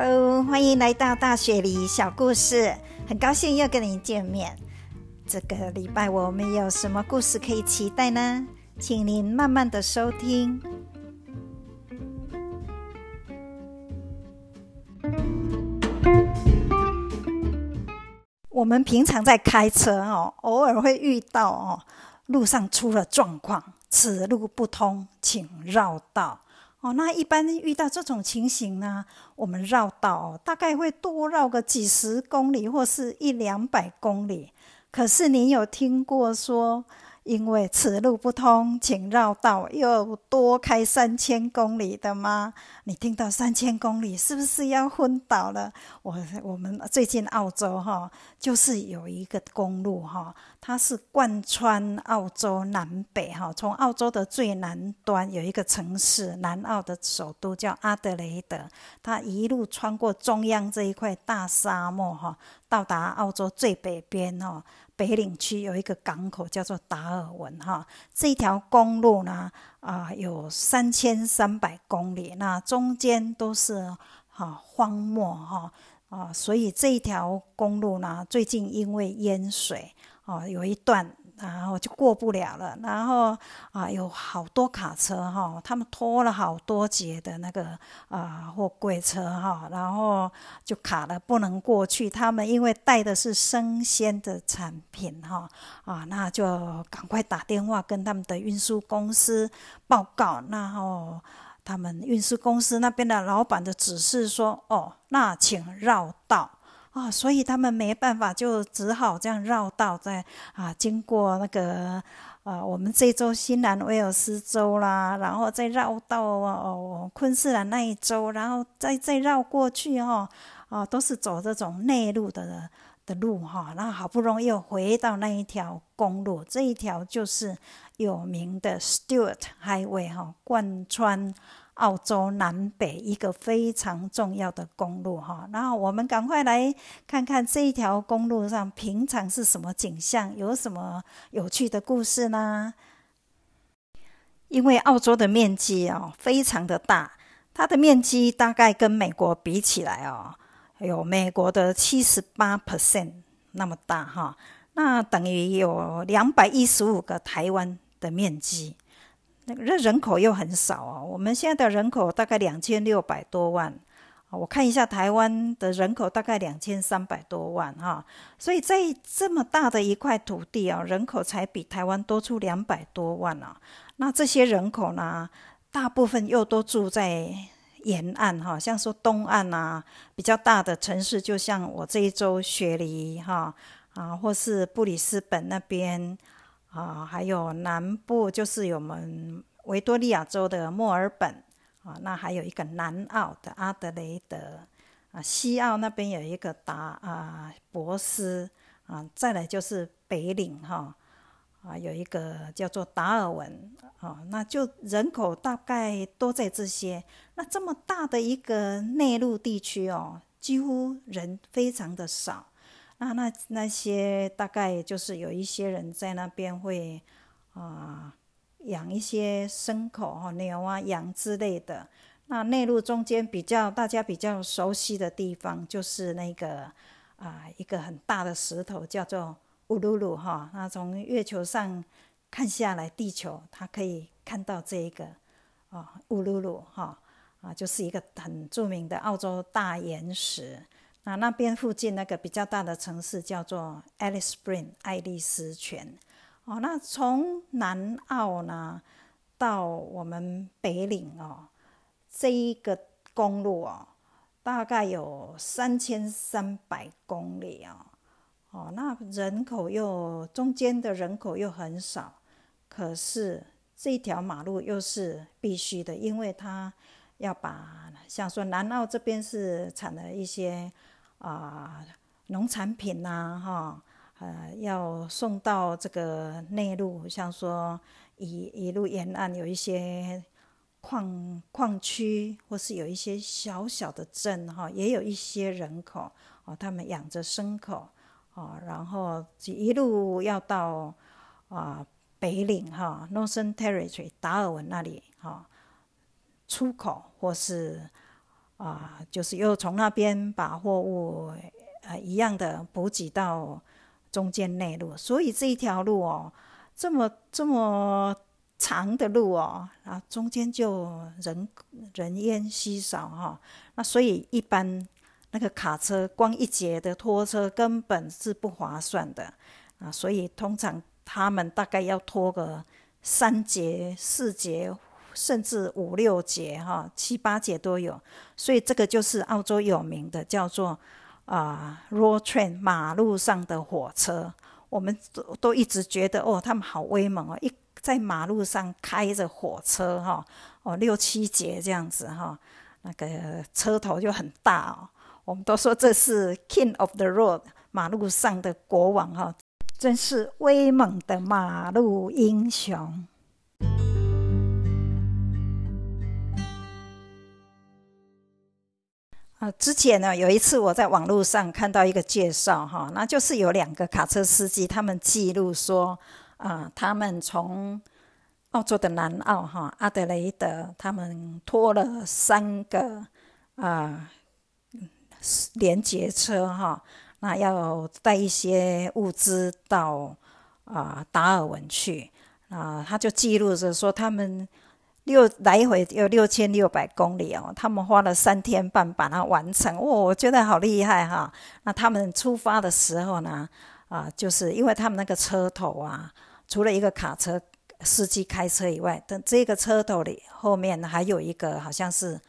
Hello，欢迎来到大雪里小故事，很高兴又跟你见面。这个礼拜我们有什么故事可以期待呢？请您慢慢的收听。我们平常在开车哦，偶尔会遇到哦，路上出了状况，此路不通，请绕道。哦，那一般遇到这种情形呢，我们绕道大概会多绕个几十公里，或是一两百公里。可是你有听过说？因为此路不通，请绕道，又多开三千公里的吗？你听到三千公里，是不是要昏倒了？我我们最近澳洲哈，就是有一个公路哈，它是贯穿澳洲南北哈，从澳洲的最南端有一个城市，南澳的首都叫阿德雷德，它一路穿过中央这一块大沙漠哈，到达澳洲最北边哈。北岭区有一个港口叫做达尔文哈，这条公路呢啊有三千三百公里，那中间都是哈荒漠哈啊，所以这一条公路呢最近因为淹水啊有一段。然后就过不了了，然后啊，有好多卡车哈，他们拖了好多节的那个啊货柜车哈，然后就卡了，不能过去。他们因为带的是生鲜的产品哈，啊，那就赶快打电话跟他们的运输公司报告。然后他们运输公司那边的老板的指示说，哦，那请绕道。啊，所以他们没办法，就只好这样绕道，在啊，经过那个啊，我们这州新南威尔斯州啦，然后再绕到哦昆士兰那一州，然后再再绕过去哈，啊，都是走这种内陆的的路哈，然后好不容易又回到那一条公路，这一条就是有名的 Stewart Highway 哈，贯穿。澳洲南北一个非常重要的公路哈，然后我们赶快来看看这一条公路上平常是什么景象，有什么有趣的故事呢？因为澳洲的面积哦非常的大，它的面积大概跟美国比起来哦，有美国的七十八 percent 那么大哈，那等于有两百一十五个台湾的面积。那人口又很少啊，我们现在的人口大概两千六百多万啊，我看一下台湾的人口大概两千三百多万哈，所以在这么大的一块土地啊，人口才比台湾多出两百多万啊。那这些人口呢，大部分又都住在沿岸哈，像说东岸啊，比较大的城市，就像我这一周雪梨哈啊，或是布里斯本那边。啊，还有南部就是我们维多利亚州的墨尔本啊，那还有一个南澳的阿德雷德啊，西澳那边有一个达啊博斯啊，再来就是北岭哈啊，有一个叫做达尔文啊，那就人口大概都在这些。那这么大的一个内陆地区哦，几乎人非常的少。那那那些大概就是有一些人在那边会啊养一些牲口哈牛啊羊之类的。那内陆中间比较大家比较熟悉的地方就是那个啊一个很大的石头叫做乌鲁鲁哈。那从月球上看下来，地球它可以看到这一个啊乌鲁鲁哈啊就是一个很著名的澳洲大岩石。那那边附近那个比较大的城市叫做 Alice Spring 爱丽丝泉哦。那从南澳呢到我们北岭哦，这一个公路哦，大概有三千三百公里哦。哦，那人口又中间的人口又很少，可是这条马路又是必须的，因为它要把像说南澳这边是产了一些。啊，农产品呐，哈，呃，要送到这个内陆，像说一一路沿岸有一些矿矿区，或是有一些小小的镇，哈，也有一些人口，哦，他们养着牲口，哦，然后一路要到啊北岭，哈，Northern Territory 达尔文那里，哈，出口或是。啊，就是又从那边把货物呃一样的补给到中间内陆，所以这一条路哦，这么这么长的路哦，啊，中间就人人烟稀少哈，那所以一般那个卡车光一节的拖车根本是不划算的啊，所以通常他们大概要拖个。三节、四节，甚至五六节，哈，七八节都有。所以这个就是澳洲有名的，叫做啊，road train，马路上的火车。我们都都一直觉得，哦，他们好威猛哦，一在马路上开着火车，哈，哦，六七节这样子，哈，那个车头就很大哦。我们都说这是 King of the Road，马路上的国王，哈。真是威猛的马路英雄啊！之前呢，有一次我在网络上看到一个介绍，哈，那就是有两个卡车司机，他们记录说，啊，他们从澳洲的南澳，哈，阿德雷德，他们拖了三个啊连接车，哈。那要带一些物资到啊达尔文去啊，他就记录着说，他们六来回有六千六百公里哦，他们花了三天半把它完成，哇，我觉得好厉害哈。那他们出发的时候呢，啊，就是因为他们那个车头啊，除了一个卡车司机开车以外，等这个车头里后面还有一个好像是。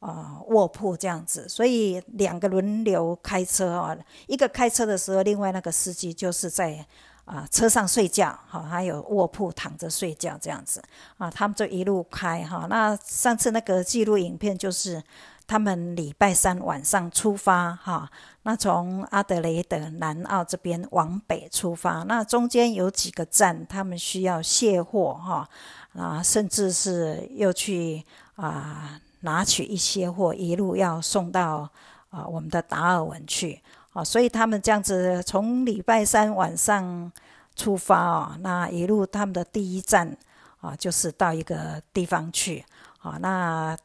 啊，卧铺这样子，所以两个轮流开车啊。一个开车的时候，另外那个司机就是在啊车上睡觉，哈，还有卧铺躺着睡觉这样子啊。他们就一路开哈。那上次那个记录影片就是他们礼拜三晚上出发哈。那从阿德雷德南澳这边往北出发，那中间有几个站，他们需要卸货哈啊，甚至是又去啊。拿取一些货，一路要送到啊我们的达尔文去啊，所以他们这样子从礼拜三晚上出发啊，那一路他们的第一站啊就是到一个地方去啊，那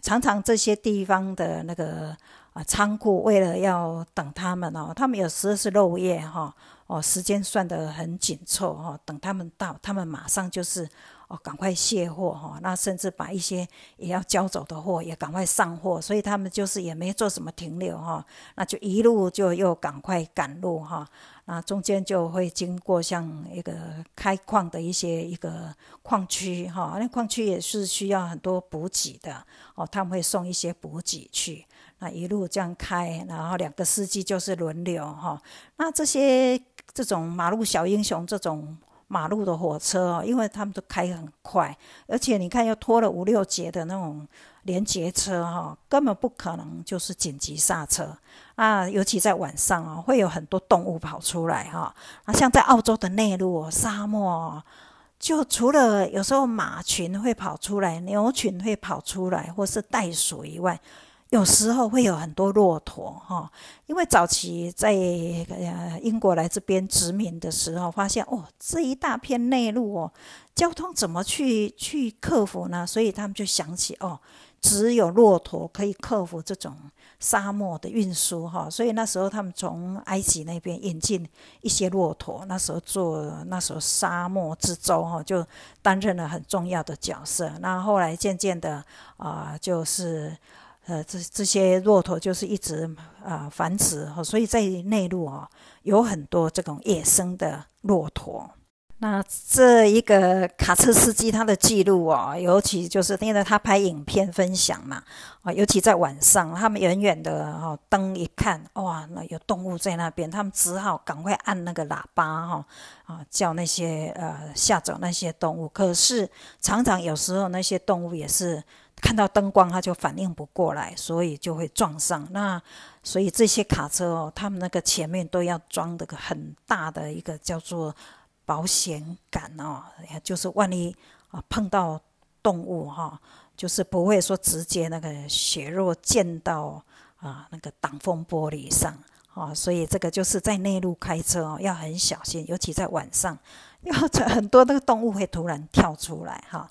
常常这些地方的那个啊仓库为了要等他们哦，他们有时候是漏夜哈哦，时间算得很紧凑哈，等他们到，他们马上就是。哦，赶快卸货哈，那甚至把一些也要交走的货也赶快上货，所以他们就是也没做什么停留哈，那就一路就又赶快赶路哈，那中间就会经过像一个开矿的一些一个矿区哈，那矿区也是需要很多补给的哦，他们会送一些补给去，那一路这样开，然后两个司机就是轮流哈，那这些这种马路小英雄这种。马路的火车哦，因为他们都开很快，而且你看又拖了五六节的那种连接车哈，根本不可能就是紧急刹车啊！尤其在晚上哦，会有很多动物跑出来哈。啊，像在澳洲的内陆哦，沙漠，就除了有时候马群会跑出来，牛群会跑出来，或是袋鼠以外。有时候会有很多骆驼哈，因为早期在英国来这边殖民的时候，发现哦这一大片内陆哦，交通怎么去去克服呢？所以他们就想起哦，只有骆驼可以克服这种沙漠的运输哈，所以那时候他们从埃及那边引进一些骆驼，那时候做那时候沙漠之舟哈，就担任了很重要的角色。那后来渐渐的啊，就是。呃，这这些骆驼就是一直啊繁殖哈，所以在内陆啊有很多这种野生的骆驼。那这一个卡车司机他的记录啊，尤其就是因为他拍影片分享嘛啊，尤其在晚上，他们远远的哈灯一看，哇，那有动物在那边，他们只好赶快按那个喇叭哈啊，叫那些呃吓走那些动物。可是常常有时候那些动物也是。看到灯光，他就反应不过来，所以就会撞上。那所以这些卡车哦，他们那个前面都要装的个很大的一个叫做保险杆哦，就是万一啊碰到动物哈，就是不会说直接那个血肉溅到啊那个挡风玻璃上哦，所以这个就是在内陆开车哦，要很小心，尤其在晚上，因为很多那个动物会突然跳出来哈。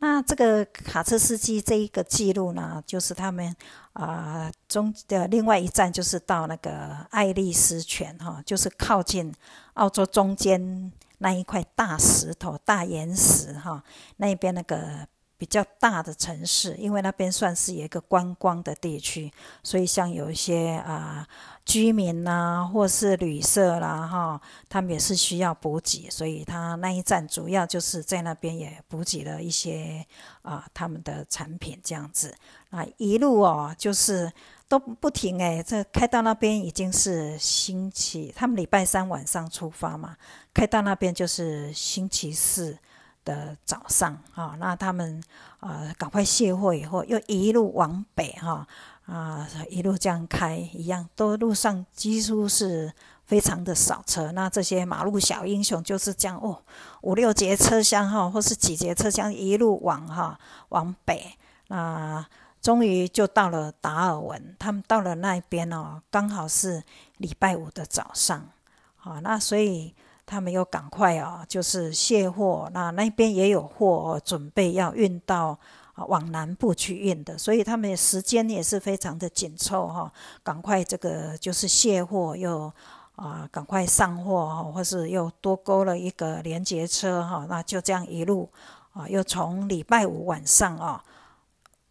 那这个卡车司机这一个记录呢，就是他们啊中的另外一站就是到那个爱丽丝泉哈，就是靠近澳洲中间那一块大石头、大岩石哈，那边那个。比较大的城市，因为那边算是一个观光的地区，所以像有一些啊居民呐，或是旅社啦，哈，他们也是需要补给，所以他那一站主要就是在那边也补给了一些啊他们的产品这样子啊，一路哦就是都不停诶，这开到那边已经是星期，他们礼拜三晚上出发嘛，开到那边就是星期四。的早上啊，那他们啊赶快卸货以后，又一路往北哈啊，一路这样开，一样都路上几乎是非常的少车。那这些马路小英雄就是这样哦，五六节车厢哈，或是几节车厢一路往哈往北，那终于就到了达尔文。他们到了那边哦，刚好是礼拜五的早上，啊，那所以。他们又赶快啊，就是卸货，那那边也有货准备要运到啊往南部去运的，所以他们时间也是非常的紧凑哈，赶快这个就是卸货又啊赶快上货哈，或是又多勾了一个连接车哈，那就这样一路啊又从礼拜五晚上啊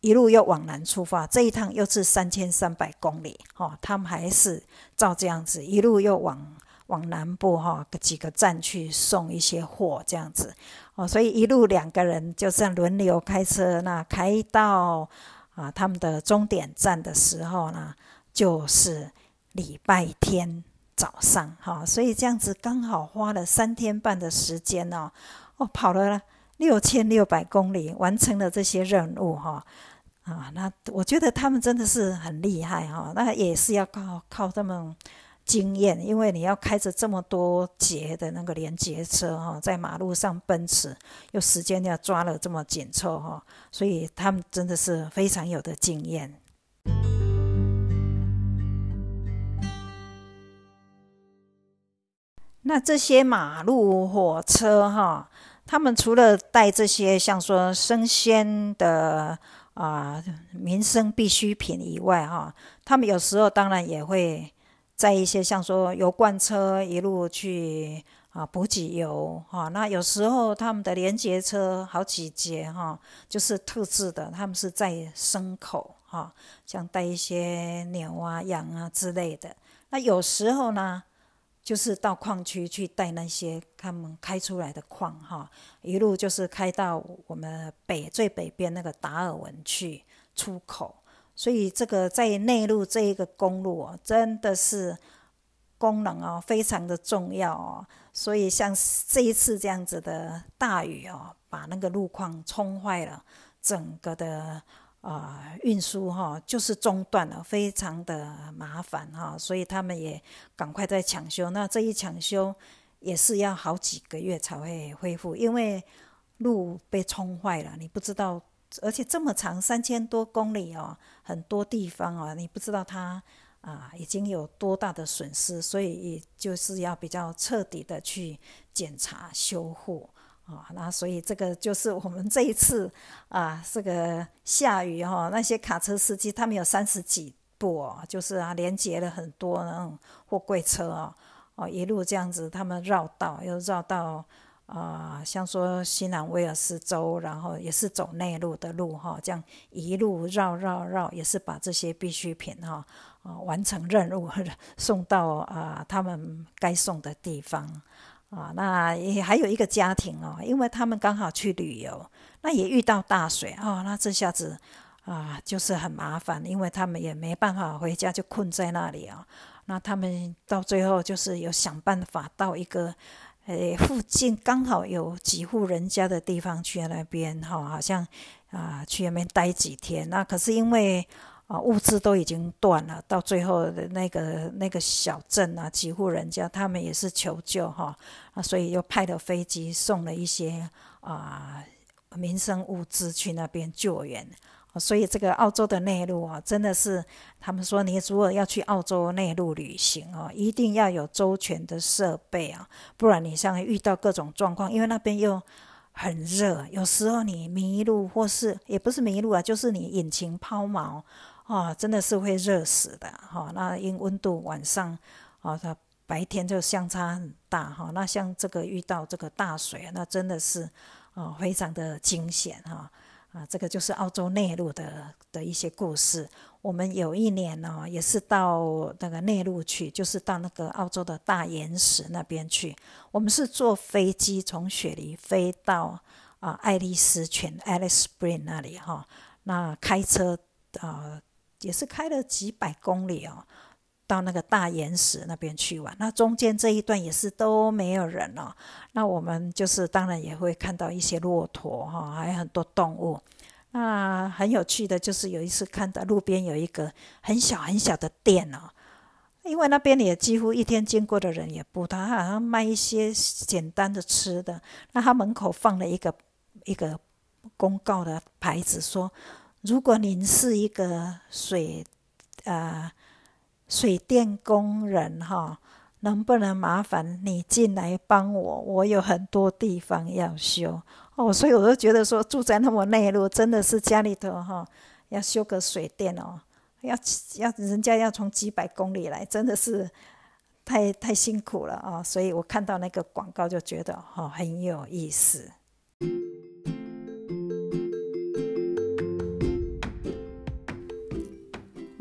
一路又往南出发，这一趟又是三千三百公里哈，他们还是照这样子一路又往。往南部哈，几个站去送一些货，这样子哦，所以一路两个人就这样轮流开车，那开到啊他们的终点站的时候呢，就是礼拜天早上哈，所以这样子刚好花了三天半的时间哦，哦跑了六千六百公里，完成了这些任务哈啊，那我觉得他们真的是很厉害哈，那也是要靠靠他们。经验，因为你要开着这么多节的那个连接车哈，在马路上奔驰，又时间要抓了这么紧凑哈，所以他们真的是非常有的经验。那这些马路火车哈，他们除了带这些像说生鲜的啊民生必需品以外哈，他们有时候当然也会。在一些像说油罐车一路去啊补给油哈，那有时候他们的连接车好几节哈，就是特制的，他们是在牲口哈，像带一些牛啊、羊啊之类的。那有时候呢，就是到矿区去带那些他们开出来的矿哈，一路就是开到我们北最北边那个达尔文去出口。所以这个在内陆这一个公路哦，真的是功能哦非常的重要哦。所以像这一次这样子的大雨哦，把那个路况冲坏了，整个的啊运输哈就是中断了，非常的麻烦哈。所以他们也赶快在抢修。那这一抢修也是要好几个月才会恢复，因为路被冲坏了，你不知道。而且这么长三千多公里哦，很多地方哦，你不知道它啊已经有多大的损失，所以就是要比较彻底的去检查修护啊。那所以这个就是我们这一次啊，这个下雨哈，那些卡车司机他们有三十几部哦，就是啊连接了很多那种货柜车哦，哦一路这样子，他们绕道又绕到。啊，像说西南威尔斯州，然后也是走内陆的路哈，这样一路绕绕绕，也是把这些必需品哈啊完成任务，送到啊他们该送的地方啊。那也还有一个家庭哦，因为他们刚好去旅游，那也遇到大水啊，那这下子啊就是很麻烦，因为他们也没办法回家，就困在那里啊。那他们到最后就是有想办法到一个。诶，附近刚好有几户人家的地方去那边哈，好像啊去那边待几天。那可是因为啊物资都已经断了，到最后的那个那个小镇啊几户人家他们也是求救哈啊，所以又派了飞机送了一些啊民生物资去那边救援。所以这个澳洲的内陆啊，真的是他们说，你如果要去澳洲内陆旅行哦，一定要有周全的设备啊，不然你像遇到各种状况，因为那边又很热，有时候你迷路或是也不是迷路啊，就是你引擎抛锚啊，真的是会热死的哈。那因温度晚上啊，它白天就相差很大哈。那像这个遇到这个大水，那真的是啊，非常的惊险哈。啊，这个就是澳洲内陆的的一些故事。我们有一年呢，也是到那个内陆去，就是到那个澳洲的大岩石那边去。我们是坐飞机从雪梨飞到啊爱丽丝泉 （Alice Spring） 那里哈。那开车啊，也是开了几百公里哦。到那个大岩石那边去玩，那中间这一段也是都没有人哦。那我们就是当然也会看到一些骆驼哈，还有很多动物。那很有趣的就是有一次看到路边有一个很小很小的店哦，因为那边也几乎一天经过的人也不多，他好像卖一些简单的吃的。那他门口放了一个一个公告的牌子，说如果您是一个水啊。水电工人哈，能不能麻烦你进来帮我？我有很多地方要修哦，所以我就觉得说住在那么内陆，真的是家里头哈要修个水电哦，要要人家要从几百公里来，真的是太太辛苦了啊！所以我看到那个广告就觉得哈很有意思。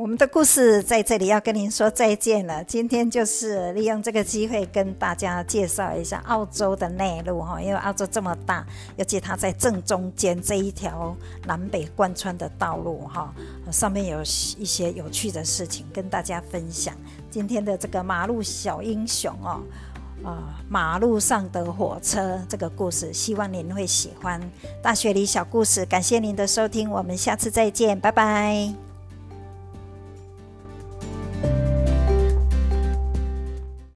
我们的故事在这里要跟您说再见了。今天就是利用这个机会跟大家介绍一下澳洲的内陆哈，因为澳洲这么大，尤其它在正中间这一条南北贯穿的道路哈，上面有一些有趣的事情跟大家分享。今天的这个马路小英雄哦，啊，马路上的火车这个故事，希望您会喜欢。大学里小故事，感谢您的收听，我们下次再见，拜拜。